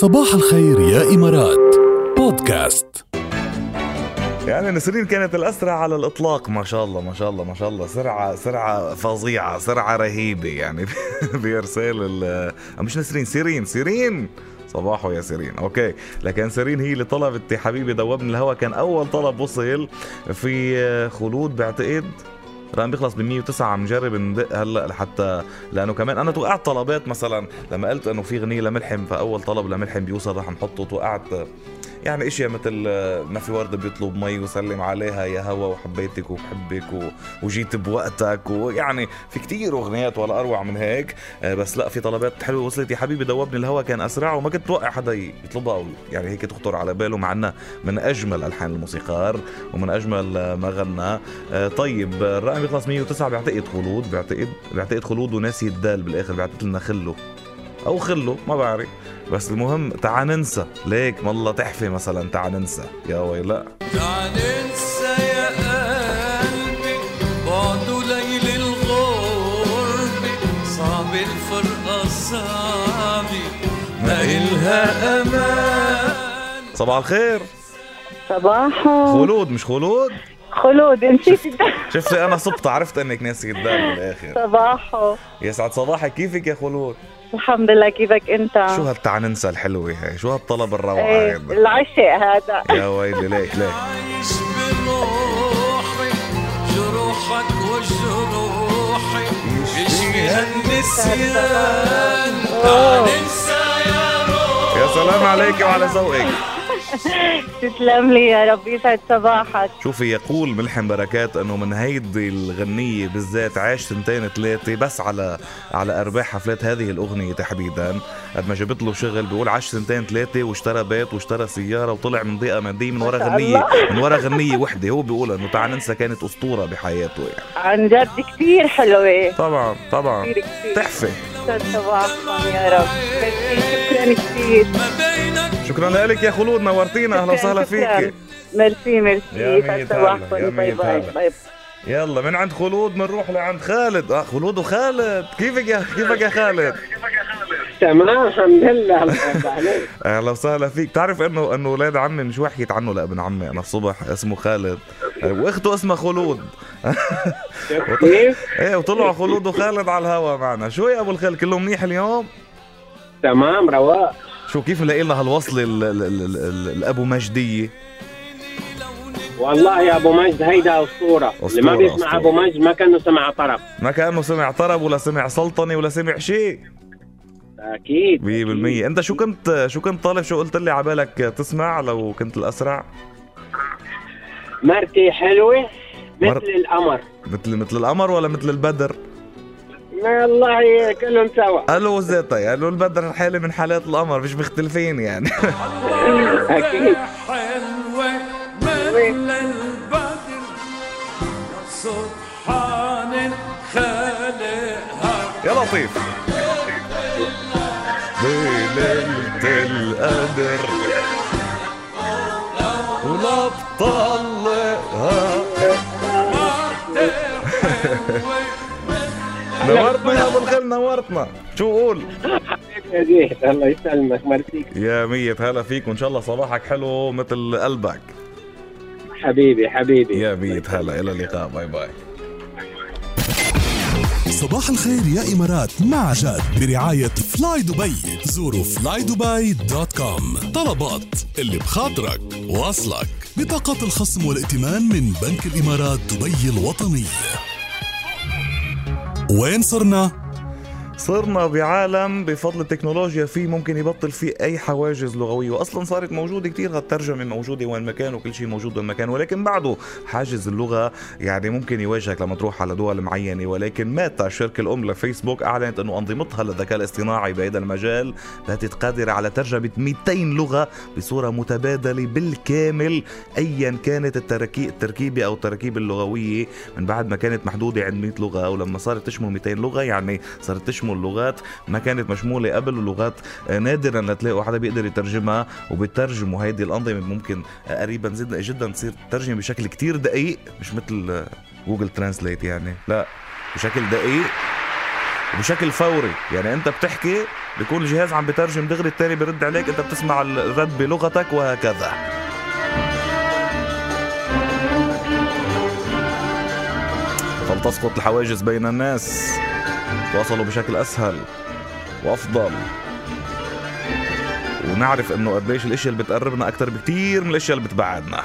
صباح الخير يا إمارات. بودكاست. يعني نسرين كانت الأسرع على الإطلاق. ما شاء الله ما شاء الله ما شاء الله. سرعة سرعة فظيعة سرعة رهيبة يعني بإرسال ال مش نسرين سيرين سيرين. صباحو يا سيرين. okay. لكن سيرين هي اللي طلبت حبيبي دوبني الهوا. كان أول طلب وصل في خلود بعتقد رقم بيخلص ب 109 عم جرب ندق هلأ لحتى لأنه كمان أنا توقعت طلبات مثلا لما قلت إنه في غنية لملحم فأول طلب لملحم بيوصل رح نحطه توقعت يعني إشياء مثل ما في وردة بيطلب مي وسلم عليها يا هوا وحبيتك وبحبك وجيت بوقتك ويعني في كتير أغنيات ولا أروع من هيك. آه، بس لا في طلبات حلوة وصلت يا حبيبي دوبني الهوا كان أسرع وما كنت توقع حدا يطلبها أو يعني هيك تخطر على باله مع انها من أجمل ألحان الموسيقار ومن أجمل ما غنى. آه، طيب الرقم يخلص 109 بعتقد خلود بعتقد بعتقد خلود وناسي الدال بالآخر بعتقد لنا خلو. أو خلو ما بعرف. بس المهم تعا ننسى. ليك والله تحفه مثلا تعا ننسى. يا ويلا تعا ننسى يا قلبي بعد ليل الغربة صعب الفرقة صعبة ما إلها أمان. صباح الخير. صباحو خلود مش خلود؟ خلود نسيت. شفتي أنا صبت عرفت إنك ناسي الدال بالاخر صباحو يسعد صباحك. كيفك يا خلود؟ الحمد لله كيفك أنت؟ شو هالتعا ننسى الحلوة هي شو هالطلب الروعة إيه العشق هذا. يا ويلي ليك ليك عايش بروحي جروحك وجروحي. يشفيها النسيان يا سلام عليك وعلى ذوقك. تسلم لي يا رب يسعد صباحك. شوفي يقول ملحم بركات إنه من هيدي الغنية بالذات عاش سنتين ثلاثة بس على على ارباح حفلات هذه الأغنية تحديدا. قد ما جابت له شغل بيقول عاش سنتين ثلاثة واشترى بيت واشترى سيارة وطلع من ضيقة مادية من ورا الله. من ورا غنية وحدة. هو بيقول إنه تعال ننسى كانت أسطورة بحياته يعني. عن جد كثير حلوة. طبعا طبعا. كثير صباحكم يا رب شكرا كثير شكرا لك يا خلود نورتينا أهلا وسهلا. فيك. merci merci يسعد صباحكم bye bye. bye. يلا من عند خلود بنروح لعند خالد. آه خلود وخالد. كيفك يا كيفك يا خالد؟ تمام الحمد لله. أهلا وسهلا فيك. تعرف انه إنه ولاد عمي مش حكيت عنه لابن عمي. أنا الصبح اسمه خالد. واخته اسمها خلود. كيف؟ إيه وطلعوا خلود وخالد على الهوا معنا. شو يا أبو الخال كله منيح اليوم؟ تمام رواق. شو كيف لنا ال- الأبو مجدية؟ والله يا أبو مجد هيدا أسطورة. اللي ما بيسمع أسطورة. ابو مجد ما كأنه سمع طرب. ما كأنه سمع طرب ولا سمع سلطنة ولا سمع شيء. أكيد 100% أنت شو كنت شو كنت طالب؟ شو قلت لي على بالك تسمع لو كنت الأسرع؟ مرتي حلوة مر- مثل القمر. مثل مثل القمر ولا مثل البدر؟ ما والله كلهم سوا. قالوا ذاتها قالوا البدر حالة من حالات القمر مش مختلفين يعني. أكيد. حلوة مثل البدر. سبحان خالقها. يا لطيف. بليلة القدر. نورتنا يا أبو الخيل نورتنا. شو قول؟ يا زيد الله يسلمك مرتيك يا مية هلا فيك وإن شاء الله صباحك حلو مثل قلبك. حبيبي حبيبي. يا مية هلا إلى اللقاء bye bye. صباح الخير يا إمارات مع جاد برعاية فلاي دبي زوروا flydubai dot com طلبات اللي بخاطرك واصلك. بطاقة الخصم والائتمان من بنك الإمارات دبي الوطني. وين صرنا؟ صرنا بعالم بفضل التكنولوجيا فيه ممكن يبطل فيه أي حواجز لغوية. واصلا صارت موجودة كثير هالترجمة موجودة وين ما كان وكل شيء موجود وين ما كان. ولكن بعده حاجز اللغة يعني ممكن يواجهك لما تروح على دول معينة. ولكن ميتا الشركة الأم لفيسبوك أعلنت أنه أنظمتها للذكاء الاصطناعي بهذا المجال باتت قادرة على ترجمة 200 لغة بصورة متبادلة بالكامل ايا كانت التركي التركيبة أو التركيبة اللغوية. من بعد ما كانت محدودة عند 100 لغة ولما صارت تشمل 200 لغة يعني صارت تشمل لغات ما كانت مشمولة قبل آه، نادرا لتلاقوا حدا بيقدر يترجمها وبترجموا هيدي الأنظمة ممكن قريبا جدا تصير تترجم بشكل كتير دقيق مش مثل Google Translate يعني لا بشكل دقيق وبشكل فوري. يعني أنت بتحكي بيكون الجهاز عم بترجم دغري التاني برد عليك أنت بتسمع الرد بلغتك وهكذا. فلتسقط الحواجز بين الناس. تواصلوا بشكل أسهل وأفضل. ونعرف إنه قديش الإشياء اللي بتقربنا أكثر بكثير من الإشياء اللي بتبعدنا.